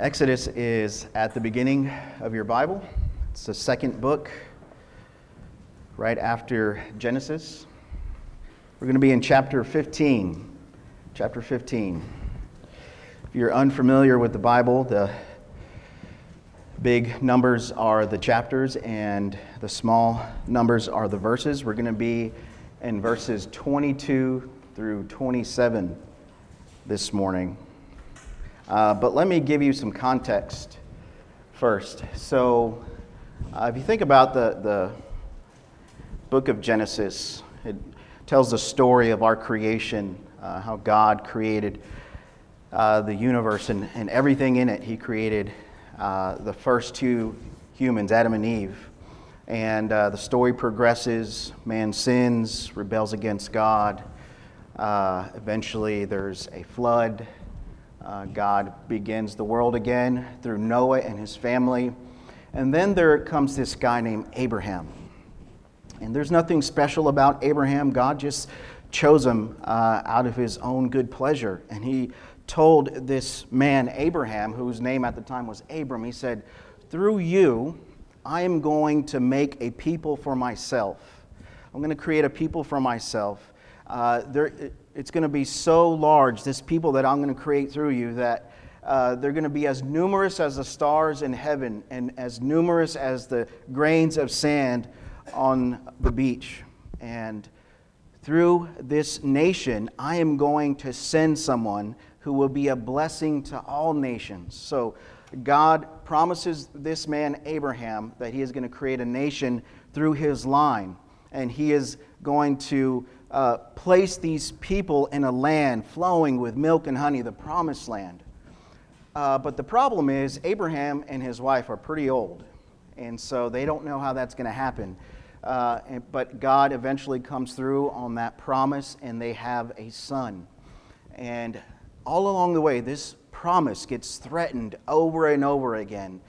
Exodus is at the beginning of your Bible. It's the second book, right after Genesis. We're going to be in chapter 15. Chapter 15. If you're unfamiliar with the Bible, the big numbers are the chapters and the small numbers are the verses. We're going to be in verses 22 through 27 this morning. Uh, but let me give you some context first. So, uh, if you think about the, the book of Genesis, it tells the story of our creation, uh, how God created uh, the universe and, and everything in it. He created uh, the first two humans, Adam and Eve. And uh, the story progresses. Man sins, rebels against God. eventually, there's a flood uh, God begins the world again through Noah and his family. And then there comes this guy named Abraham. And there's nothing special about Abraham. God just chose him uh, out of his own good pleasure. And he told this man, Abraham, whose name at the time was Abram, he said, Through you, I am going to make a people for myself. I'm going to create a people for myself. Uh, there, it's going to be so large, this people that I'm going to create through you, that uh, they're going to be as numerous as the stars in heaven and as numerous as the grains of sand on the beach. And through this nation, I am going to send someone who will be a blessing to all nations. So, God promises this man, Abraham, that he is going to create a nation through his line. And he is going to uh, place these people in a land flowing with milk and honey, the promised land. Uh, but the problem is, Abraham and his wife are pretty old, and so they don't know how that's going to happen. Uh, and, but God eventually comes through on that promise, and they have a son. And all along the way, this promise gets threatened over and over again.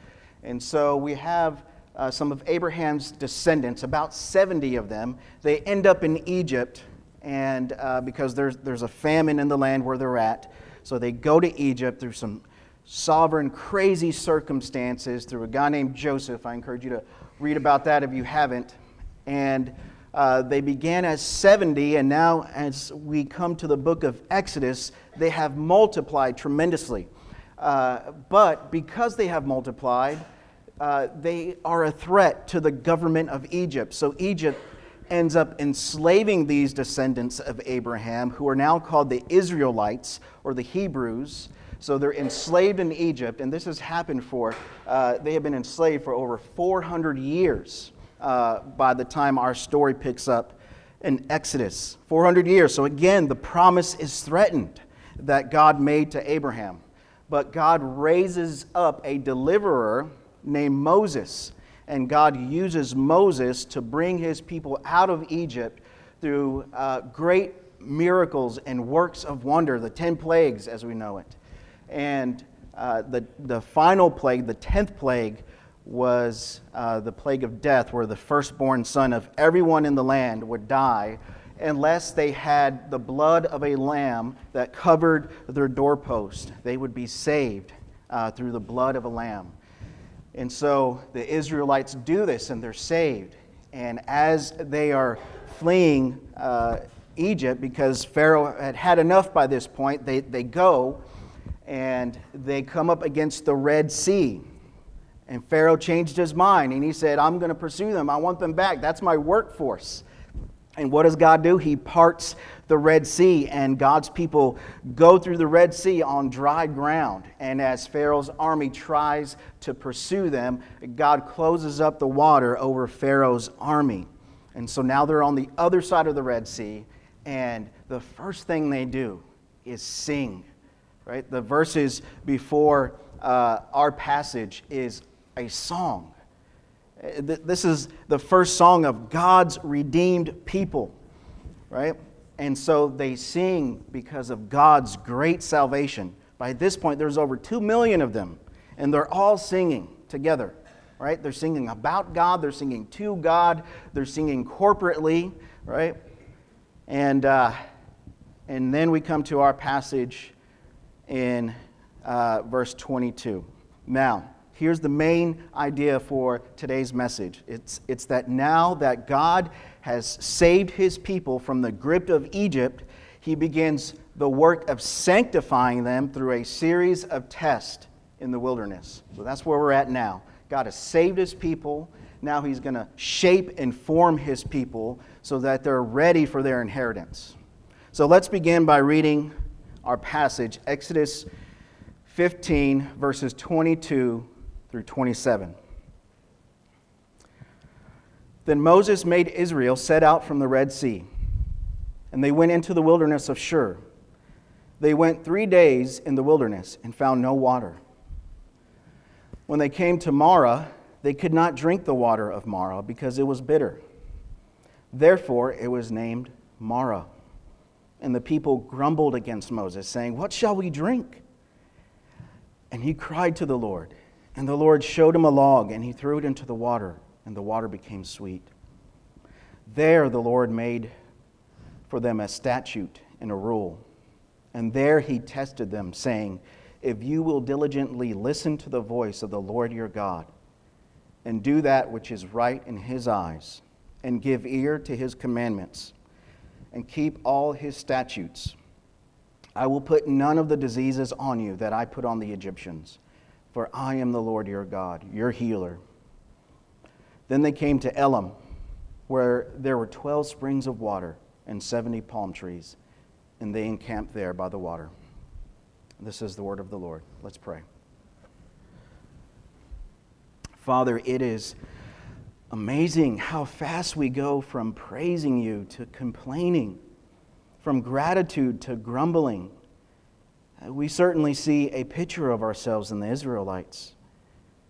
And so we have uh, some of Abraham's descendants, about 70 of them. They end up in Egypt and uh, because there's, there's a famine in the land where they're at. So they go to Egypt through some sovereign, crazy circumstances through a guy named Joseph. I encourage you to read about that if you haven't. And uh, they began as 70, and now as we come to the book of Exodus, they have multiplied tremendously. Uh, but because they have multiplied, uh, they are a threat to the government of Egypt. So Egypt ends up enslaving these descendants of Abraham, who are now called the Israelites or the Hebrews. So they're enslaved in Egypt, and this has happened for, uh, they have been enslaved for over 400 years uh, by the time our story picks up in Exodus. 400 years. So again, the promise is threatened that God made to Abraham. But God raises up a deliverer named Moses and God uses Moses to bring his people out of Egypt through uh, great miracles and works of wonder, the 10 plagues as we know it. And uh, the, the final plague, the 10th plague, was uh, the plague of death, where the firstborn son of everyone in the land would die unless they had the blood of a lamb that covered their doorpost. They would be saved uh, through the blood of a lamb. And so the Israelites do this and they're saved. And as they are fleeing uh, Egypt, because Pharaoh had had enough by this point, they, they go and they come up against the Red Sea. And Pharaoh changed his mind and he said, I'm going to pursue them. I want them back. That's my workforce. And what does God do? He parts the Red Sea, and God's people go through the Red Sea on dry ground. And as Pharaoh's army tries to pursue them, God closes up the water over Pharaoh's army. And so now they're on the other side of the Red Sea, and the first thing they do is sing. Right? The verses before uh, our passage is a song. This is the first song of God's redeemed people, right? And so they sing because of God's great salvation. By this point, there's over 2 million of them, and they're all singing together, right? They're singing about God, they're singing to God, they're singing corporately, right? And, uh, and then we come to our passage in uh, verse 22. Now, here's the main idea for today's message it's, it's that now that God has saved his people from the grip of Egypt, he begins the work of sanctifying them through a series of tests in the wilderness. So that's where we're at now. God has saved his people. Now he's going to shape and form his people so that they're ready for their inheritance. So let's begin by reading our passage, Exodus 15, verses 22 through 27. Then Moses made Israel set out from the Red Sea, and they went into the wilderness of Shur. They went three days in the wilderness and found no water. When they came to Marah, they could not drink the water of Marah because it was bitter. Therefore, it was named Marah. And the people grumbled against Moses, saying, What shall we drink? And he cried to the Lord. And the Lord showed him a log, and he threw it into the water, and the water became sweet. There the Lord made for them a statute and a rule. And there he tested them, saying, If you will diligently listen to the voice of the Lord your God, and do that which is right in his eyes, and give ear to his commandments, and keep all his statutes, I will put none of the diseases on you that I put on the Egyptians, for I am the Lord your God, your healer. Then they came to Elim, where there were 12 springs of water and 70 palm trees, and they encamped there by the water. This is the word of the Lord. Let's pray. Father, it is amazing how fast we go from praising you to complaining, from gratitude to grumbling. We certainly see a picture of ourselves in the Israelites.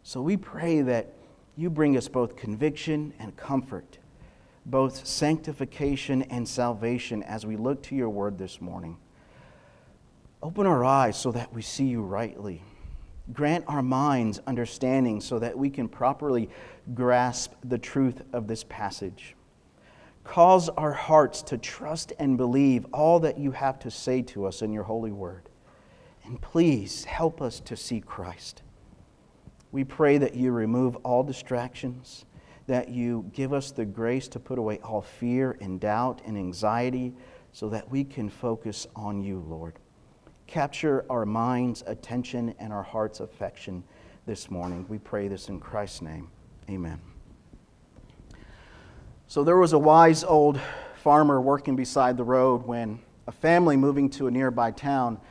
So we pray that you bring us both conviction and comfort, both sanctification and salvation as we look to your word this morning. Open our eyes so that we see you rightly. Grant our minds understanding so that we can properly grasp the truth of this passage. Cause our hearts to trust and believe all that you have to say to us in your holy word. And please help us to see Christ. We pray that you remove all distractions, that you give us the grace to put away all fear and doubt and anxiety so that we can focus on you, Lord capture our mind's attention and our heart's affection this morning. We pray this in Christ's name. Amen. So there was a wise old farmer working beside the road when a family moving to a nearby town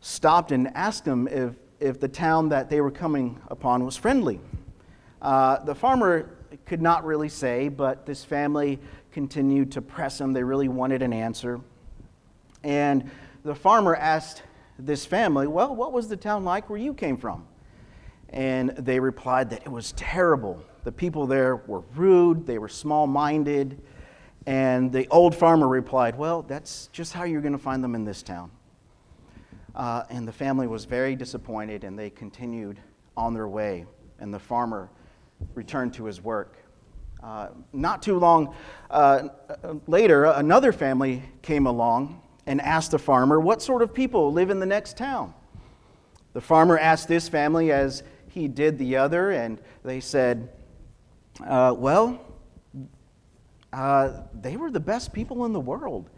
stopped and asked him if, if the town that they were coming upon was friendly. Uh, the farmer could not really say, but this family continued to press him. They really wanted an answer. And the farmer asked this family, Well, what was the town like where you came from? And they replied that it was terrible. The people there were rude, they were small minded. And the old farmer replied, Well, that's just how you're going to find them in this town. Uh, and the family was very disappointed and they continued on their way. And the farmer returned to his work. Uh, not too long uh, later, another family came along and asked the farmer, What sort of people live in the next town? The farmer asked this family as he did the other, and they said, uh, Well, uh, they were the best people in the world.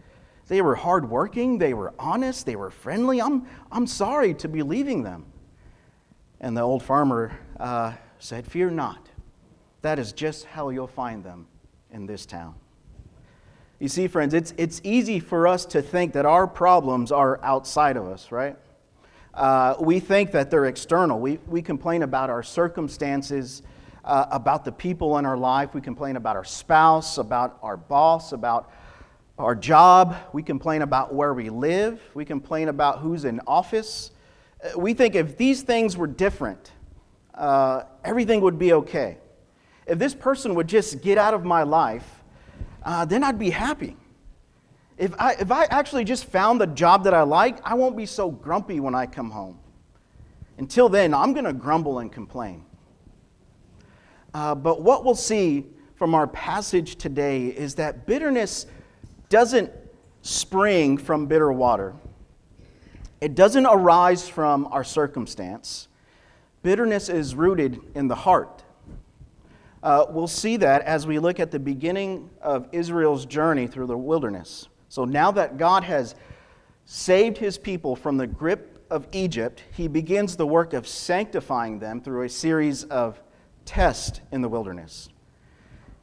They were hardworking, they were honest, they were friendly. I'm, I'm sorry to be leaving them. And the old farmer uh, said, Fear not. That is just how you'll find them in this town. You see, friends, it's, it's easy for us to think that our problems are outside of us, right? Uh, we think that they're external. We, we complain about our circumstances, uh, about the people in our life. We complain about our spouse, about our boss, about our job. We complain about where we live. We complain about who's in office. Uh, we think if these things were different, uh, everything would be okay. If this person would just get out of my life, uh, then I'd be happy. If I, if I actually just found the job that I like, I won't be so grumpy when I come home. Until then, I'm going to grumble and complain. Uh, but what we'll see from our passage today is that bitterness doesn't spring from bitter water, it doesn't arise from our circumstance, Bitterness is rooted in the heart. Uh, we'll see that as we look at the beginning of Israel's journey through the wilderness. So now that God has saved his people from the grip of Egypt, he begins the work of sanctifying them through a series of tests in the wilderness.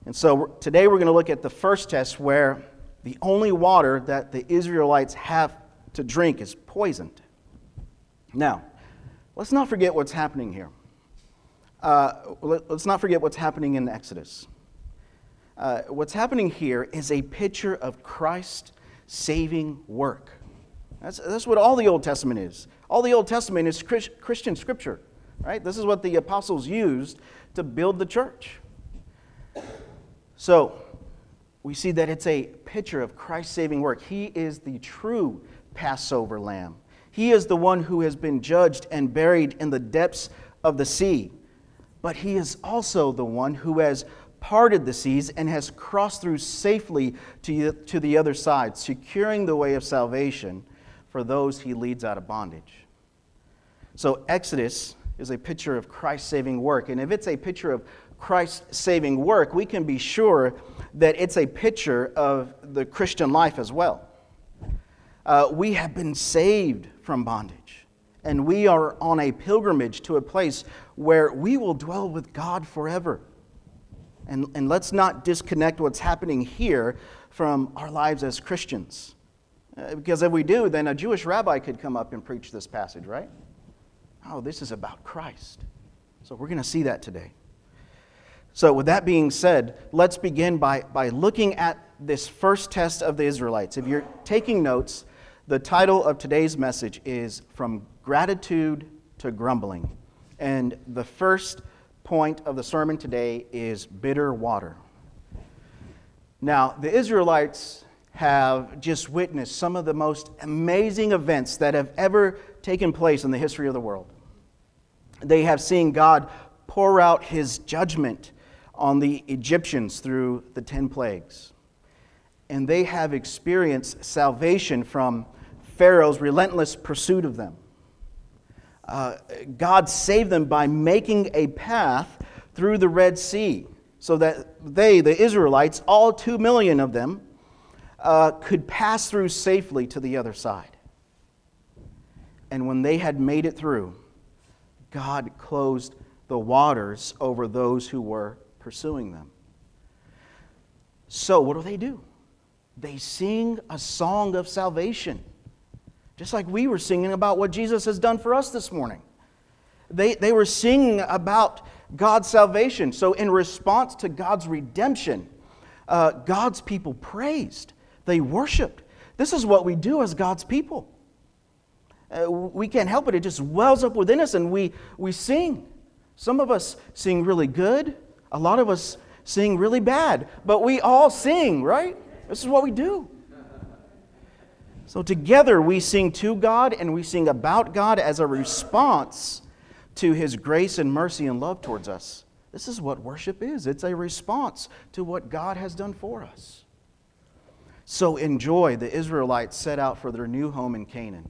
And so today we're going to look at the first test where the only water that the Israelites have to drink is poisoned. Now, let's not forget what's happening here. Uh, let, us not forget what's happening in Exodus. Uh, what's happening here is a picture of Christ's saving work. That's, that's what all the Old Testament is. All the Old Testament is Christian scripture, right? This is what the apostles used to build the church. So, we see that it's a picture of Christ's saving work. He is the true Passover lamb. He is the one who has been judged and buried in the depths of the sea. But he is also the one who has parted the seas and has crossed through safely to, to the other side, securing the way of salvation for those he leads out of bondage. So, Exodus is a picture of Christ's saving work. And if it's a picture of Christ's saving work, we can be sure that it's a picture of the Christian life as well. Uh, we have been saved from bondage, and we are on a pilgrimage to a place where we will dwell with God forever. And, and let's not disconnect what's happening here from our lives as Christians. Uh, because if we do, then a Jewish rabbi could come up and preach this passage, right? Oh, this is about Christ. So we're going to see that today. So, with that being said, let's begin by, by looking at this first test of the Israelites. If you're taking notes, the title of today's message is From Gratitude to Grumbling. And the first point of the sermon today is bitter water. Now, the Israelites have just witnessed some of the most amazing events that have ever taken place in the history of the world. They have seen God pour out his judgment on the Egyptians through the 10 plagues. And they have experienced salvation from Pharaoh's relentless pursuit of them. Uh, God saved them by making a path through the Red Sea so that they, the Israelites, all two million of them, uh, could pass through safely to the other side. And when they had made it through, God closed the waters over those who were pursuing them. So, what do they do? They sing a song of salvation, just like we were singing about what Jesus has done for us this morning. They, they were singing about God's salvation. So, in response to God's redemption, uh, God's people praised, they worshiped. This is what we do as God's people. Uh, we can't help it, it just wells up within us and we, we sing. Some of us sing really good, a lot of us sing really bad, but we all sing, right? This is what we do. So together we sing to God and we sing about God as a response to his grace and mercy and love towards us. This is what worship is it's a response to what God has done for us. So in joy, the Israelites set out for their new home in Canaan.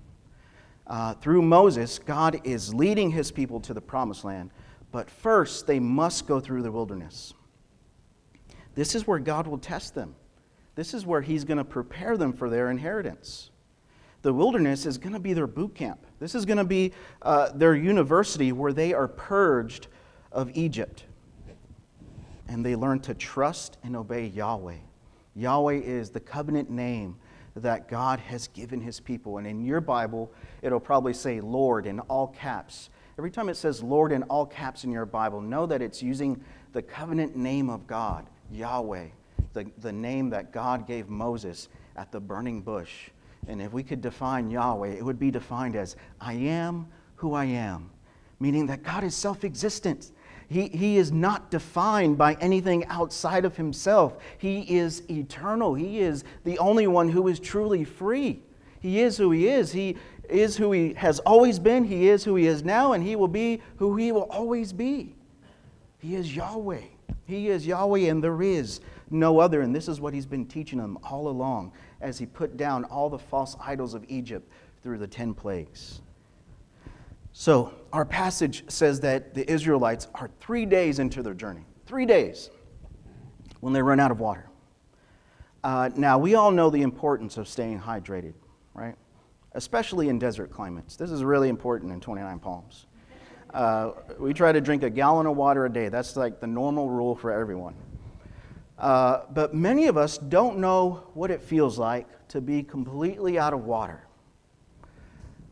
Uh, through Moses, God is leading his people to the promised land. But first, they must go through the wilderness. This is where God will test them. This is where He's going to prepare them for their inheritance. The wilderness is going to be their boot camp. This is going to be uh, their university where they are purged of Egypt. And they learn to trust and obey Yahweh. Yahweh is the covenant name that God has given His people. And in your Bible, it'll probably say Lord in all caps. Every time it says Lord in all caps in your Bible, know that it's using the covenant name of God, Yahweh, the, the name that God gave Moses at the burning bush. And if we could define Yahweh, it would be defined as I am who I am, meaning that God is self existent. He, he is not defined by anything outside of himself. He is eternal. He is the only one who is truly free. He is who he is. He is who he has always been, he is who he is now, and he will be who he will always be. He is Yahweh. He is Yahweh, and there is no other. And this is what he's been teaching them all along as he put down all the false idols of Egypt through the ten plagues. So, our passage says that the Israelites are three days into their journey. Three days when they run out of water. Uh, now, we all know the importance of staying hydrated, right? Especially in desert climates. This is really important in 29 Palms. Uh, we try to drink a gallon of water a day. That's like the normal rule for everyone. Uh, but many of us don't know what it feels like to be completely out of water.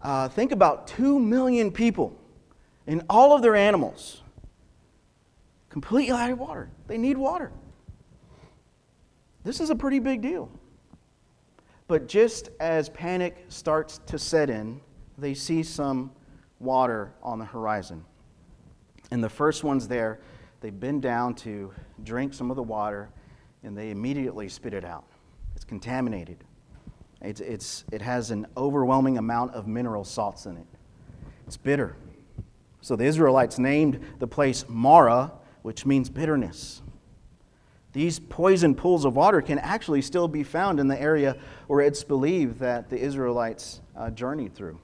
Uh, think about 2 million people and all of their animals completely out of water. They need water. This is a pretty big deal. But just as panic starts to set in, they see some water on the horizon. And the first ones there, they bend down to drink some of the water, and they immediately spit it out. It's contaminated. It's, it's, it has an overwhelming amount of mineral salts in it. It's bitter. So the Israelites named the place Marah, which means bitterness. These poison pools of water can actually still be found in the area where it's believed that the Israelites uh, journeyed through.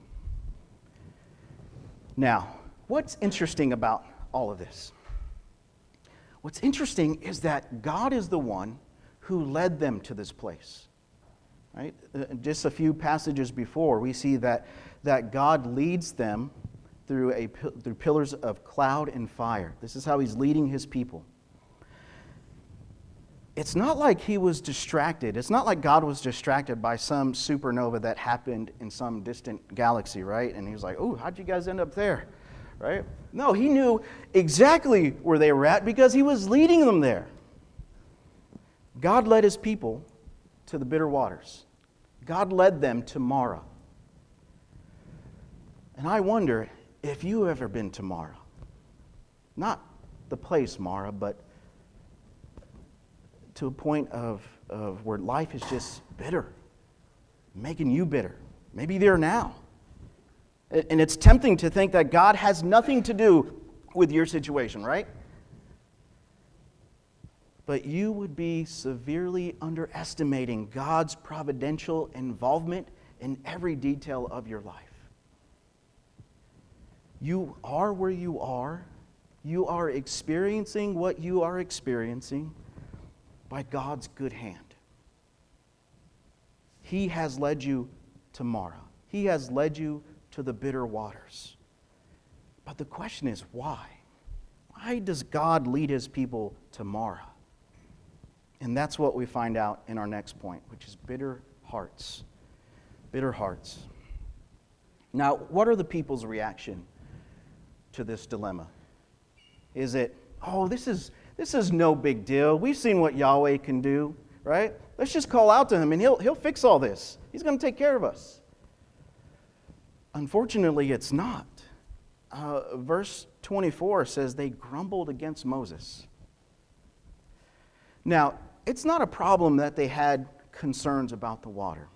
Now, what's interesting about all of this? What's interesting is that God is the one who led them to this place. Right? Uh, just a few passages before, we see that, that God leads them through, a, through pillars of cloud and fire. This is how he's leading his people. It's not like he was distracted. It's not like God was distracted by some supernova that happened in some distant galaxy, right? And he was like, oh, how'd you guys end up there? Right? No, he knew exactly where they were at because he was leading them there. God led his people to the bitter waters. God led them to Mara. And I wonder if you have ever been to Mara. Not the place Mara, but to a point of, of where life is just bitter, making you bitter. Maybe there now. And it's tempting to think that God has nothing to do with your situation, right? but you would be severely underestimating God's providential involvement in every detail of your life. You are where you are. You are experiencing what you are experiencing by God's good hand. He has led you to Marah. He has led you to the bitter waters. But the question is why? Why does God lead his people to Marah? And that's what we find out in our next point, which is bitter hearts. Bitter hearts. Now, what are the people's reaction to this dilemma? Is it, oh, this is, this is no big deal. We've seen what Yahweh can do, right? Let's just call out to him and he'll, he'll fix all this. He's going to take care of us. Unfortunately, it's not. Uh, verse 24 says they grumbled against Moses. Now, it's not a problem that they had concerns about the water.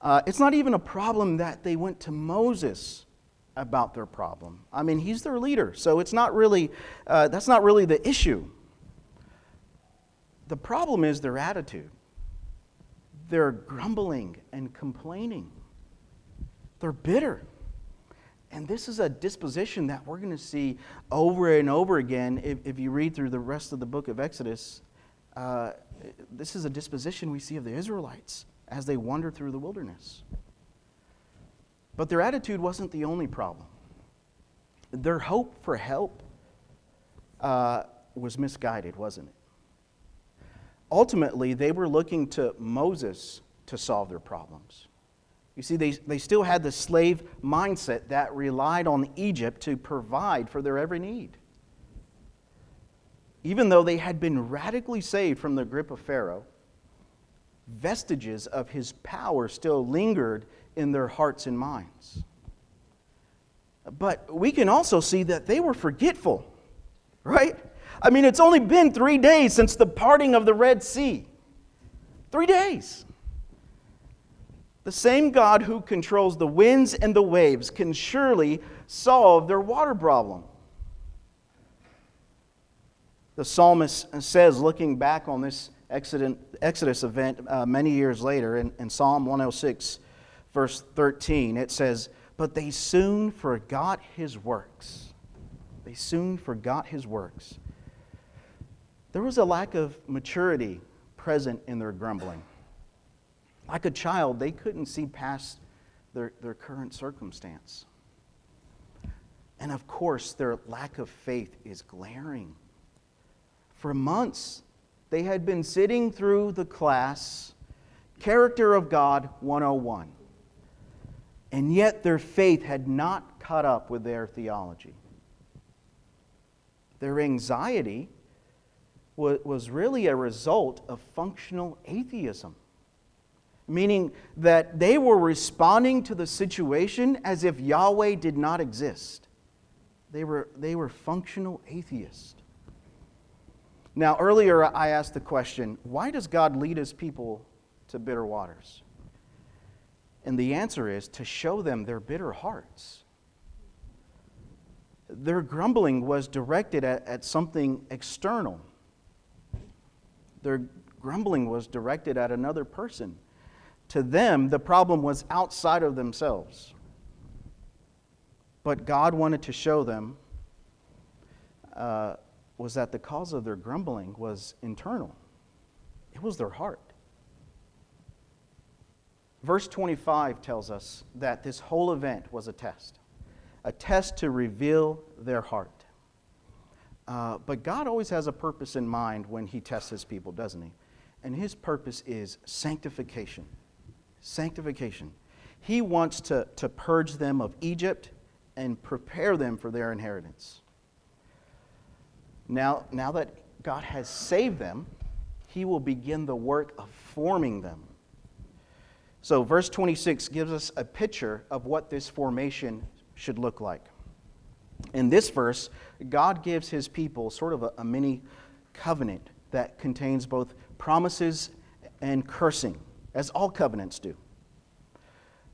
Uh, it's not even a problem that they went to Moses about their problem. I mean, he's their leader, so it's not really, uh, that's not really the issue. The problem is their attitude. They're grumbling and complaining, they're bitter. And this is a disposition that we're going to see over and over again if, if you read through the rest of the book of Exodus. Uh, this is a disposition we see of the Israelites as they wander through the wilderness. But their attitude wasn't the only problem. Their hope for help uh, was misguided, wasn't it? Ultimately, they were looking to Moses to solve their problems. You see, they, they still had the slave mindset that relied on Egypt to provide for their every need. Even though they had been radically saved from the grip of Pharaoh, vestiges of his power still lingered in their hearts and minds. But we can also see that they were forgetful, right? I mean, it's only been three days since the parting of the Red Sea. Three days. The same God who controls the winds and the waves can surely solve their water problem. The psalmist says, looking back on this Exodus event uh, many years later in, in Psalm 106, verse 13, it says, but they soon forgot his works. They soon forgot his works. There was a lack of maturity present in their grumbling. Like a child, they couldn't see past their, their current circumstance. And of course, their lack of faith is glaring. For months, they had been sitting through the class, Character of God 101. And yet their faith had not caught up with their theology. Their anxiety was really a result of functional atheism, meaning that they were responding to the situation as if Yahweh did not exist. They were, they were functional atheists. Now, earlier I asked the question why does God lead his people to bitter waters? And the answer is to show them their bitter hearts. Their grumbling was directed at, at something external, their grumbling was directed at another person. To them, the problem was outside of themselves. But God wanted to show them uh, was that the cause of their grumbling was internal, it was their heart. Verse 25 tells us that this whole event was a test, a test to reveal their heart. Uh, but God always has a purpose in mind when He tests His people, doesn't He? And His purpose is sanctification. Sanctification. He wants to, to purge them of Egypt and prepare them for their inheritance. Now, now that God has saved them, He will begin the work of forming them. So, verse 26 gives us a picture of what this formation should look like. In this verse, God gives His people sort of a, a mini covenant that contains both promises and cursing, as all covenants do.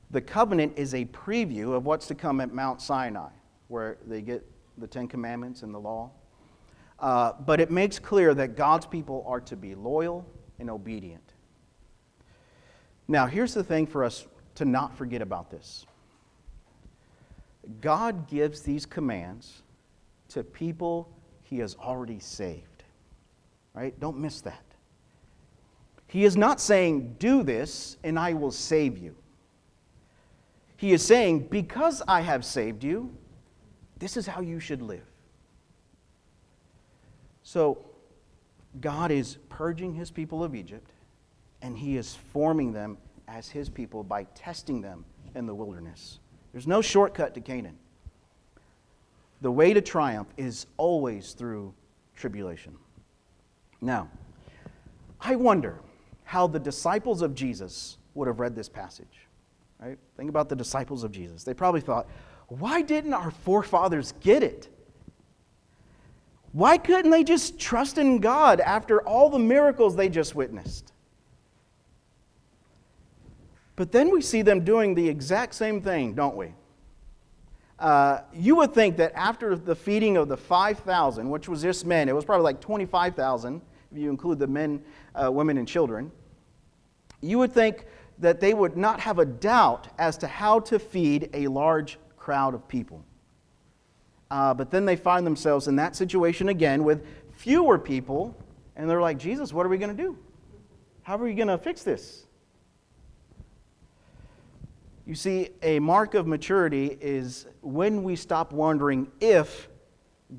The covenant is a preview of what's to come at Mount Sinai, where they get the Ten Commandments and the law. Uh, but it makes clear that God's people are to be loyal and obedient. Now, here's the thing for us to not forget about this God gives these commands to people he has already saved. Right? Don't miss that. He is not saying, Do this and I will save you. He is saying, Because I have saved you, this is how you should live. So, God is purging his people of Egypt, and he is forming them as his people by testing them in the wilderness. There's no shortcut to Canaan. The way to triumph is always through tribulation. Now, I wonder how the disciples of Jesus would have read this passage. Right? Think about the disciples of Jesus. They probably thought, why didn't our forefathers get it? Why couldn't they just trust in God after all the miracles they just witnessed? But then we see them doing the exact same thing, don't we? Uh, you would think that after the feeding of the 5,000, which was just men, it was probably like 25,000 if you include the men, uh, women, and children, you would think that they would not have a doubt as to how to feed a large crowd of people. Uh, but then they find themselves in that situation again with fewer people, and they're like, Jesus, what are we going to do? How are we going to fix this? You see, a mark of maturity is when we stop wondering if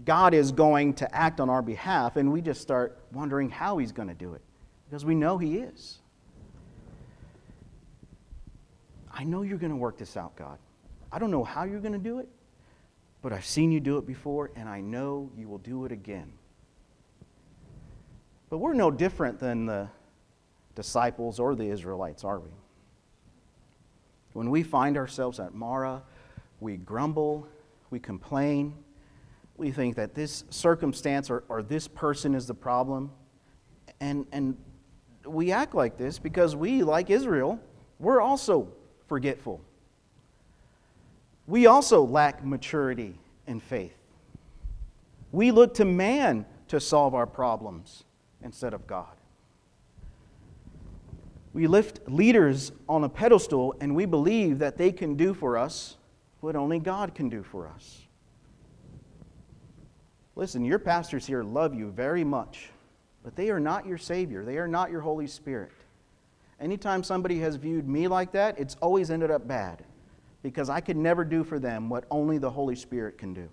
God is going to act on our behalf and we just start wondering how He's going to do it because we know He is. I know you're going to work this out, God. I don't know how you're going to do it, but I've seen you do it before and I know you will do it again. But we're no different than the disciples or the Israelites, are we? When we find ourselves at Mara, we grumble, we complain, we think that this circumstance or, or this person is the problem. And, and we act like this because we, like Israel, we're also forgetful. We also lack maturity and faith. We look to man to solve our problems instead of God. We lift leaders on a pedestal and we believe that they can do for us what only God can do for us. Listen, your pastors here love you very much, but they are not your Savior. They are not your Holy Spirit. Anytime somebody has viewed me like that, it's always ended up bad because I could never do for them what only the Holy Spirit can do.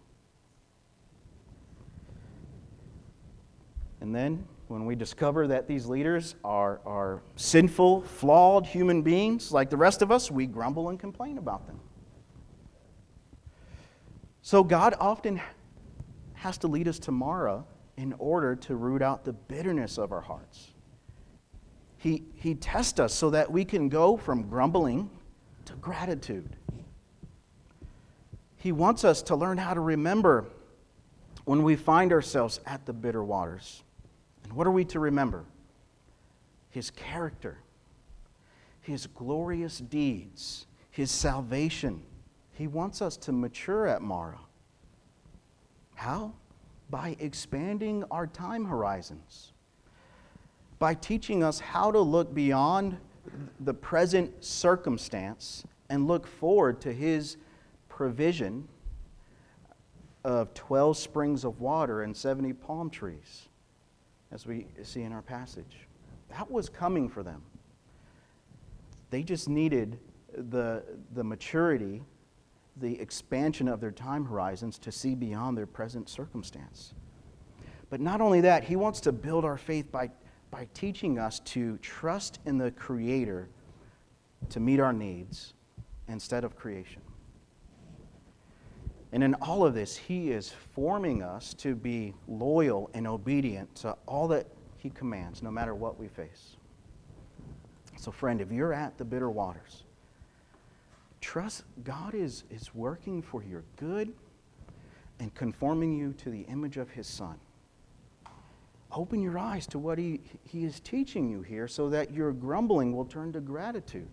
And then, when we discover that these leaders are, are sinful, flawed human beings like the rest of us, we grumble and complain about them. So, God often has to lead us to Mara in order to root out the bitterness of our hearts. He, he tests us so that we can go from grumbling to gratitude. He wants us to learn how to remember when we find ourselves at the bitter waters. And what are we to remember? His character, His glorious deeds, His salvation. He wants us to mature at Mara. How? By expanding our time horizons, by teaching us how to look beyond the present circumstance and look forward to His provision of 12 springs of water and 70 palm trees, as we see in our passage. That was coming for them. They just needed the, the maturity the expansion of their time horizons to see beyond their present circumstance. But not only that, he wants to build our faith by, by teaching us to trust in the Creator to meet our needs instead of creation. And in all of this, he is forming us to be loyal and obedient to all that he commands, no matter what we face. So, friend, if you're at the bitter waters, Trust God is, is working for your good and conforming you to the image of His Son. Open your eyes to what He, he is teaching you here so that your grumbling will turn to gratitude.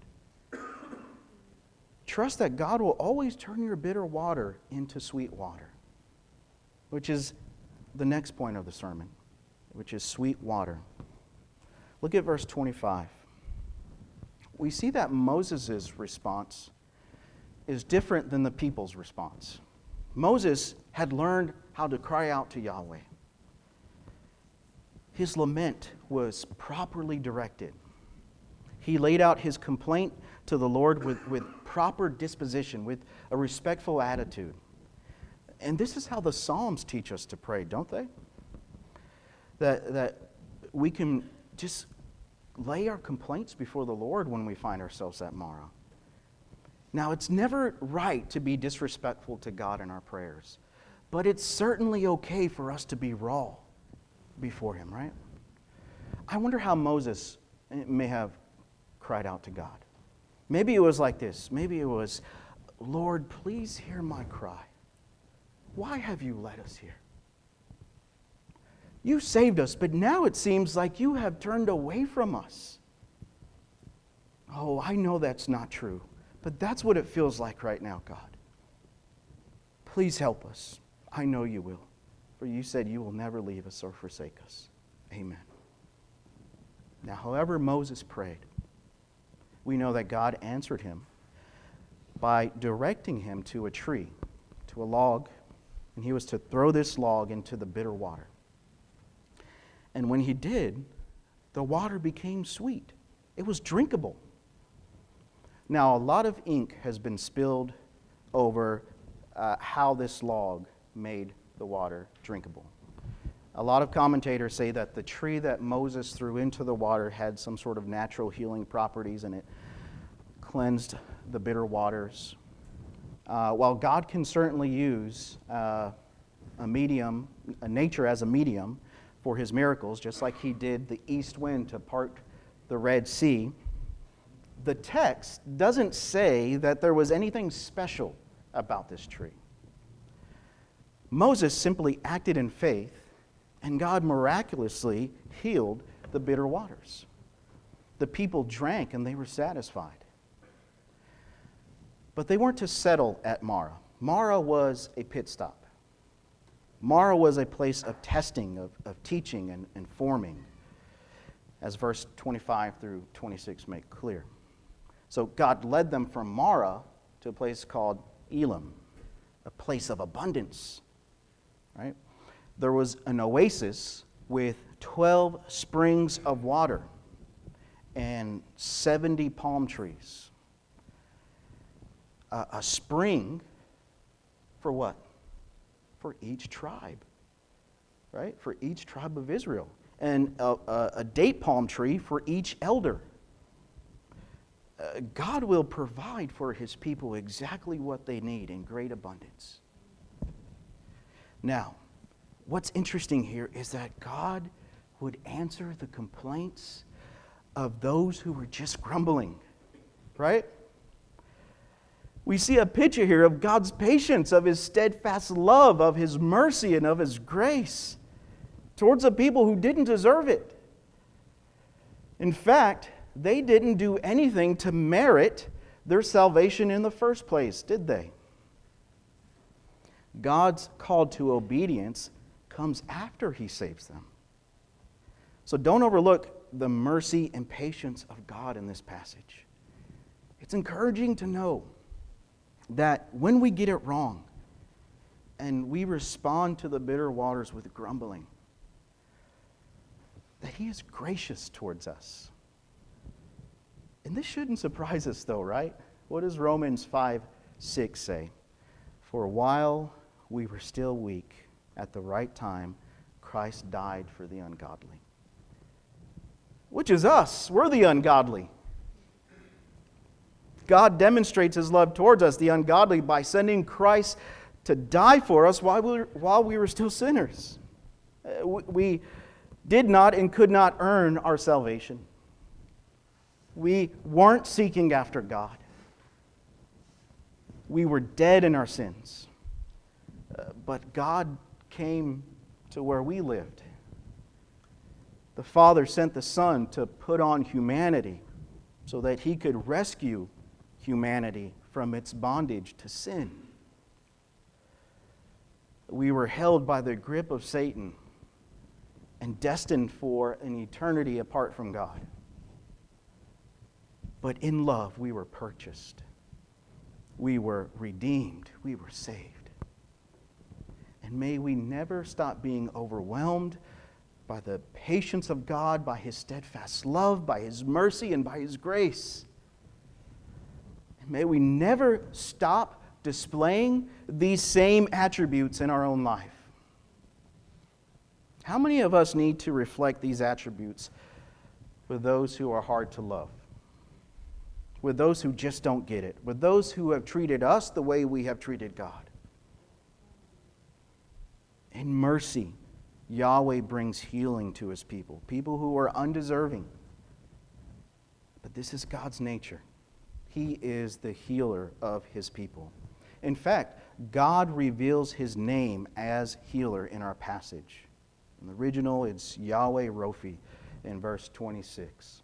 Trust that God will always turn your bitter water into sweet water, which is the next point of the sermon, which is sweet water. Look at verse 25. We see that Moses' response is different than the people's response. Moses had learned how to cry out to Yahweh. His lament was properly directed. He laid out his complaint to the Lord with, with proper disposition, with a respectful attitude. And this is how the Psalms teach us to pray, don't they? That, that we can just lay our complaints before the Lord when we find ourselves at Marah. Now, it's never right to be disrespectful to God in our prayers, but it's certainly okay for us to be raw before Him, right? I wonder how Moses may have cried out to God. Maybe it was like this. Maybe it was, Lord, please hear my cry. Why have you led us here? You saved us, but now it seems like you have turned away from us. Oh, I know that's not true. But that's what it feels like right now, God. Please help us. I know you will. For you said you will never leave us or forsake us. Amen. Now, however Moses prayed, we know that God answered him by directing him to a tree, to a log, and he was to throw this log into the bitter water. And when he did, the water became sweet. It was drinkable. Now, a lot of ink has been spilled over uh, how this log made the water drinkable. A lot of commentators say that the tree that Moses threw into the water had some sort of natural healing properties and it cleansed the bitter waters. Uh, while God can certainly use uh, a medium, a nature as a medium for his miracles, just like he did the east wind to part the Red Sea, the text doesn't say that there was anything special about this tree. Moses simply acted in faith, and God miraculously healed the bitter waters. The people drank and they were satisfied. But they weren't to settle at Mara. Mara was a pit stop. Mara was a place of testing, of, of teaching and, and forming, as verse 25 through 26 make clear. So God led them from Mara to a place called Elim, a place of abundance. Right? There was an oasis with 12 springs of water and 70 palm trees. A, a spring for what? For each tribe, right? For each tribe of Israel. And a, a, a date palm tree for each elder. Uh, God will provide for his people exactly what they need in great abundance. Now, what's interesting here is that God would answer the complaints of those who were just grumbling, right? We see a picture here of God's patience, of his steadfast love, of his mercy, and of his grace towards a people who didn't deserve it. In fact, they didn't do anything to merit their salvation in the first place, did they? God's call to obedience comes after he saves them. So don't overlook the mercy and patience of God in this passage. It's encouraging to know that when we get it wrong and we respond to the bitter waters with grumbling, that He is gracious towards us. And this shouldn't surprise us, though, right? What does Romans 5 6 say? For a while we were still weak, at the right time, Christ died for the ungodly which is us. We're the ungodly. God demonstrates his love towards us, the ungodly, by sending Christ to die for us while we were, while we were still sinners. Uh, we did not and could not earn our salvation. We weren't seeking after God. We were dead in our sins. Uh, but God came to where we lived the Father sent the Son to put on humanity so that he could rescue humanity from its bondage to sin. We were held by the grip of Satan and destined for an eternity apart from God. But in love, we were purchased. We were redeemed. We were saved. And may we never stop being overwhelmed by the patience of God, by His steadfast love, by His mercy, and by His grace. And may we never stop displaying these same attributes in our own life. How many of us need to reflect these attributes with those who are hard to love? With those who just don't get it? With those who have treated us the way we have treated God? In mercy Yahweh brings healing to his people, people who are undeserving. But this is God's nature. He is the healer of his people. In fact, God reveals his name as healer in our passage. In the original, it's Yahweh Rophi in verse 26.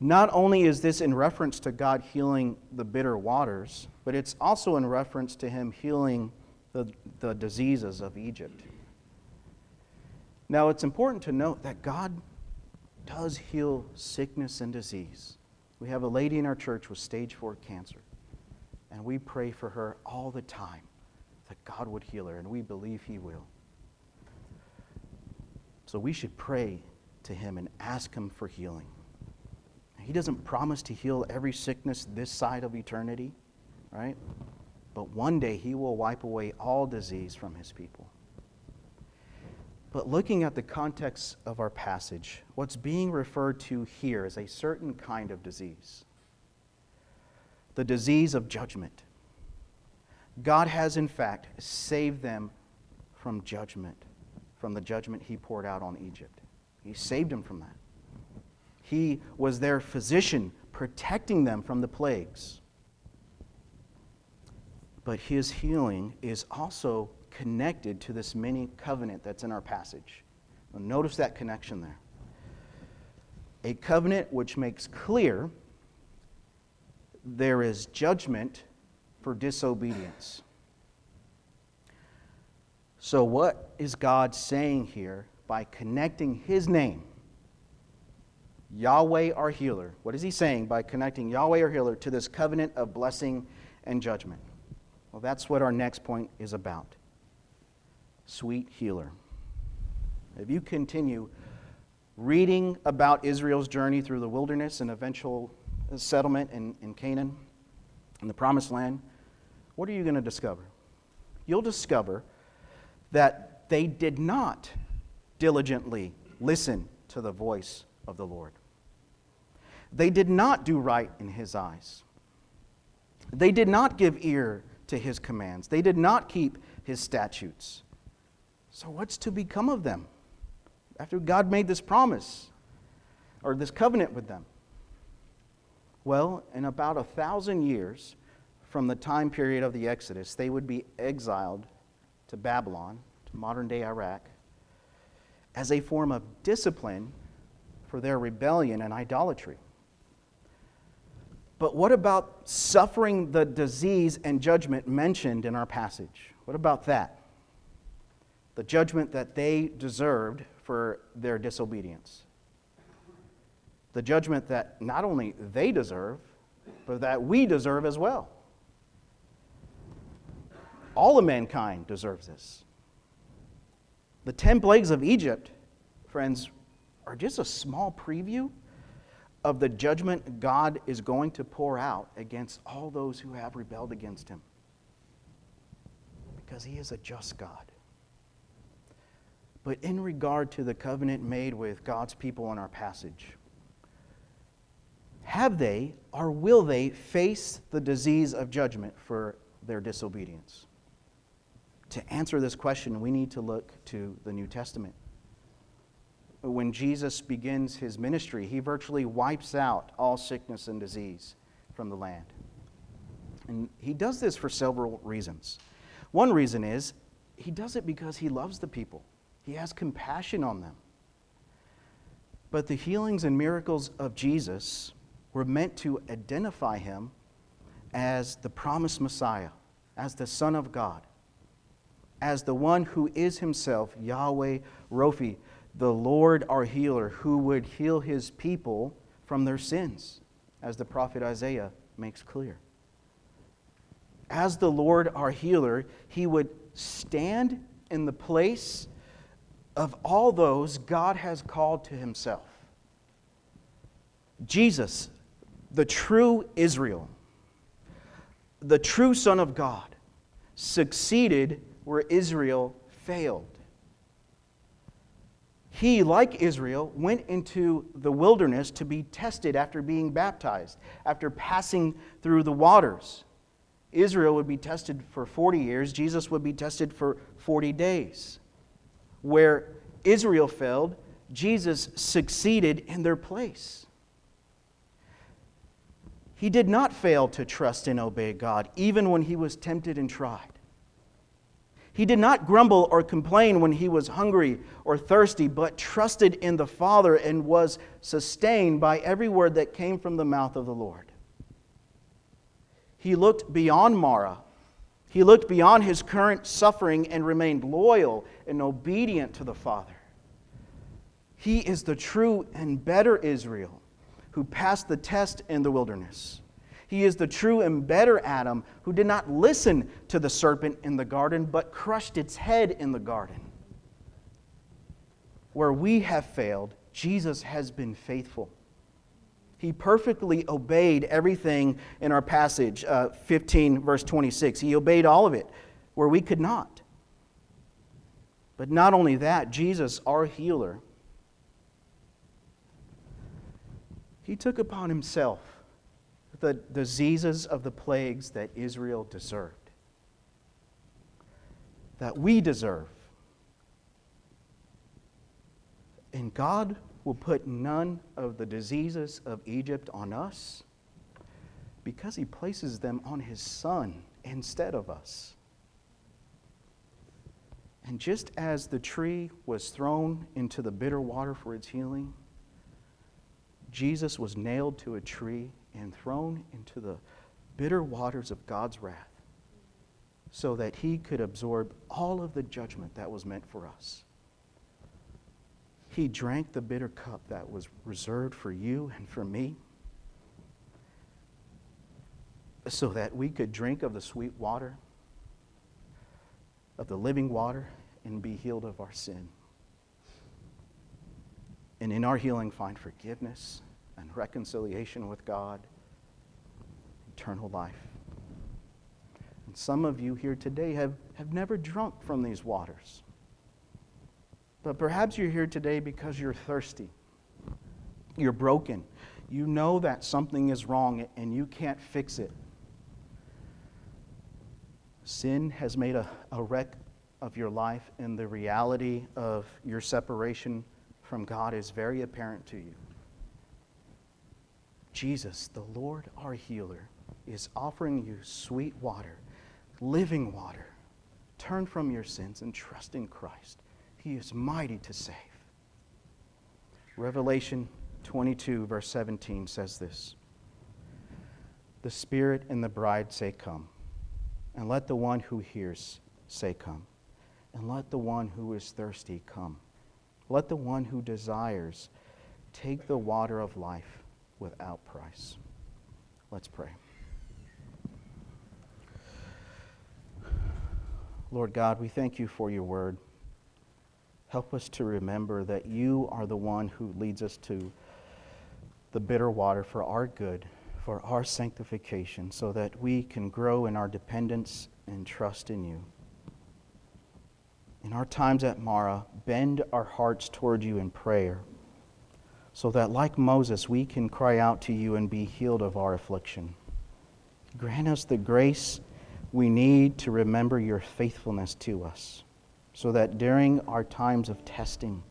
Not only is this in reference to God healing the bitter waters, but it's also in reference to him healing the, the diseases of Egypt. Now, it's important to note that God does heal sickness and disease. We have a lady in our church with stage four cancer, and we pray for her all the time that God would heal her, and we believe He will. So we should pray to Him and ask Him for healing. He doesn't promise to heal every sickness this side of eternity, right? But one day He will wipe away all disease from His people. But looking at the context of our passage, what's being referred to here is a certain kind of disease the disease of judgment. God has, in fact, saved them from judgment, from the judgment He poured out on Egypt. He saved them from that. He was their physician, protecting them from the plagues. But His healing is also connected to this mini covenant that's in our passage. Notice that connection there. A covenant which makes clear there is judgment for disobedience. So, what is God saying here by connecting His name, Yahweh our healer? What is He saying by connecting Yahweh our healer to this covenant of blessing and judgment. Well, that's what our next point is about. Sweet healer. If you continue reading about Israel's journey through the wilderness and eventual settlement in, in Canaan, in the promised land, what are you going to discover? You'll discover that they did not diligently listen to the voice of the Lord. They did not do right in his eyes. They did not give ear to his commands. They did not keep his statutes. So, what's to become of them after God made this promise or this covenant with them? Well, in about a thousand years from the time period of the Exodus, they would be exiled to Babylon, to modern day Iraq, as a form of discipline for their rebellion and idolatry. But what about suffering the disease and judgment mentioned in our passage? What about that? The judgment that they deserved for their disobedience. The judgment that not only they deserve, but that we deserve as well. All of mankind deserves this. The 10 plagues of Egypt, friends, are just a small preview of the judgment God is going to pour out against all those who have rebelled against him. Because he is a just God. But in regard to the covenant made with God's people in our passage, have they or will they face the disease of judgment for their disobedience? To answer this question, we need to look to the New Testament when Jesus begins his ministry, he virtually wipes out all sickness and disease from the land. And he does this for several reasons. One reason is he does it because he loves the people, he has compassion on them. But the healings and miracles of Jesus were meant to identify him as the promised Messiah, as the Son of God, as the one who is himself Yahweh Rophi, the Lord our healer, who would heal his people from their sins, as the prophet Isaiah makes clear. As the Lord our healer, he would stand in the place of all those God has called to himself. Jesus, the true Israel, the true Son of God, succeeded where Israel failed. He, like Israel, went into the wilderness to be tested after being baptized, after passing through the waters. Israel would be tested for 40 years, Jesus would be tested for 40 days. Where Israel failed, Jesus succeeded in their place. He did not fail to trust and obey God, even when he was tempted and tried. He did not grumble or complain when he was hungry or thirsty, but trusted in the Father and was sustained by every word that came from the mouth of the Lord. He looked beyond Marah. He looked beyond his current suffering and remained loyal and obedient to the Father. He is the true and better Israel who passed the test in the wilderness. He is the true and better Adam who did not listen to the serpent in the garden, but crushed its head in the garden. Where we have failed, Jesus has been faithful. He perfectly obeyed everything in our passage, uh, 15, verse 26. He obeyed all of it where we could not. But not only that, Jesus, our healer, he took upon himself the diseases of the plagues that Israel deserved, that we deserve. And God will put none of the diseases of Egypt on us because he places them on his son instead of us. And just as the tree was thrown into the bitter water for its healing, Jesus was nailed to a tree and thrown into the bitter waters of God's wrath so that he could absorb all of the judgment that was meant for us. He drank the bitter cup that was reserved for you and for me. so that we could drink of the sweet water, of the living water, and be healed of our sin. And in our healing, find forgiveness and reconciliation with God, eternal life. And some of you here today have, have never drunk from these waters. But perhaps you're here today because you're thirsty. You're broken. You know that something is wrong and you can't fix it. Sin has made a, a wreck of your life, and the reality of your separation from God is very apparent to you. Jesus, the Lord our healer, is offering you sweet water, living water. Turn from your sins and trust in Christ. He is mighty to save. Revelation 22, verse 17 says this The Spirit and the bride say, Come. And let the one who hears say, Come. And let the one who is thirsty come. Let the one who desires take the water of life without price. Let's pray. Lord God, we thank you for your word. Help us to remember that you are the one who leads us to the bitter water for our good, for our sanctification, so that we can grow in our dependence and trust in you. In our times at Marah, bend our hearts toward you in prayer, so that, like Moses, we can cry out to you and be healed of our affliction. Grant us the grace we need to remember your faithfulness to us so that during our times of testing,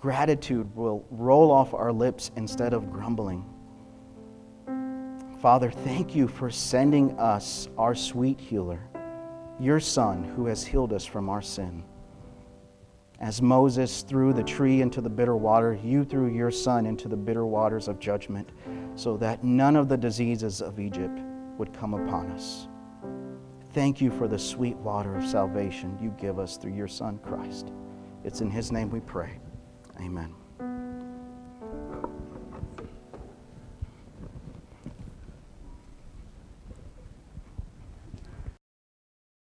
gratitude will roll off our lips instead of grumbling. Father, thank you for sending us our sweet healer, your Son, who has healed us from our sin. As Moses threw the tree into the bitter water, you threw your Son into the bitter waters of judgment, so that none of the diseases of Egypt would come upon us. Thank you for the sweet water of salvation you give us through your Son, Christ. It's in His name we pray. Amen.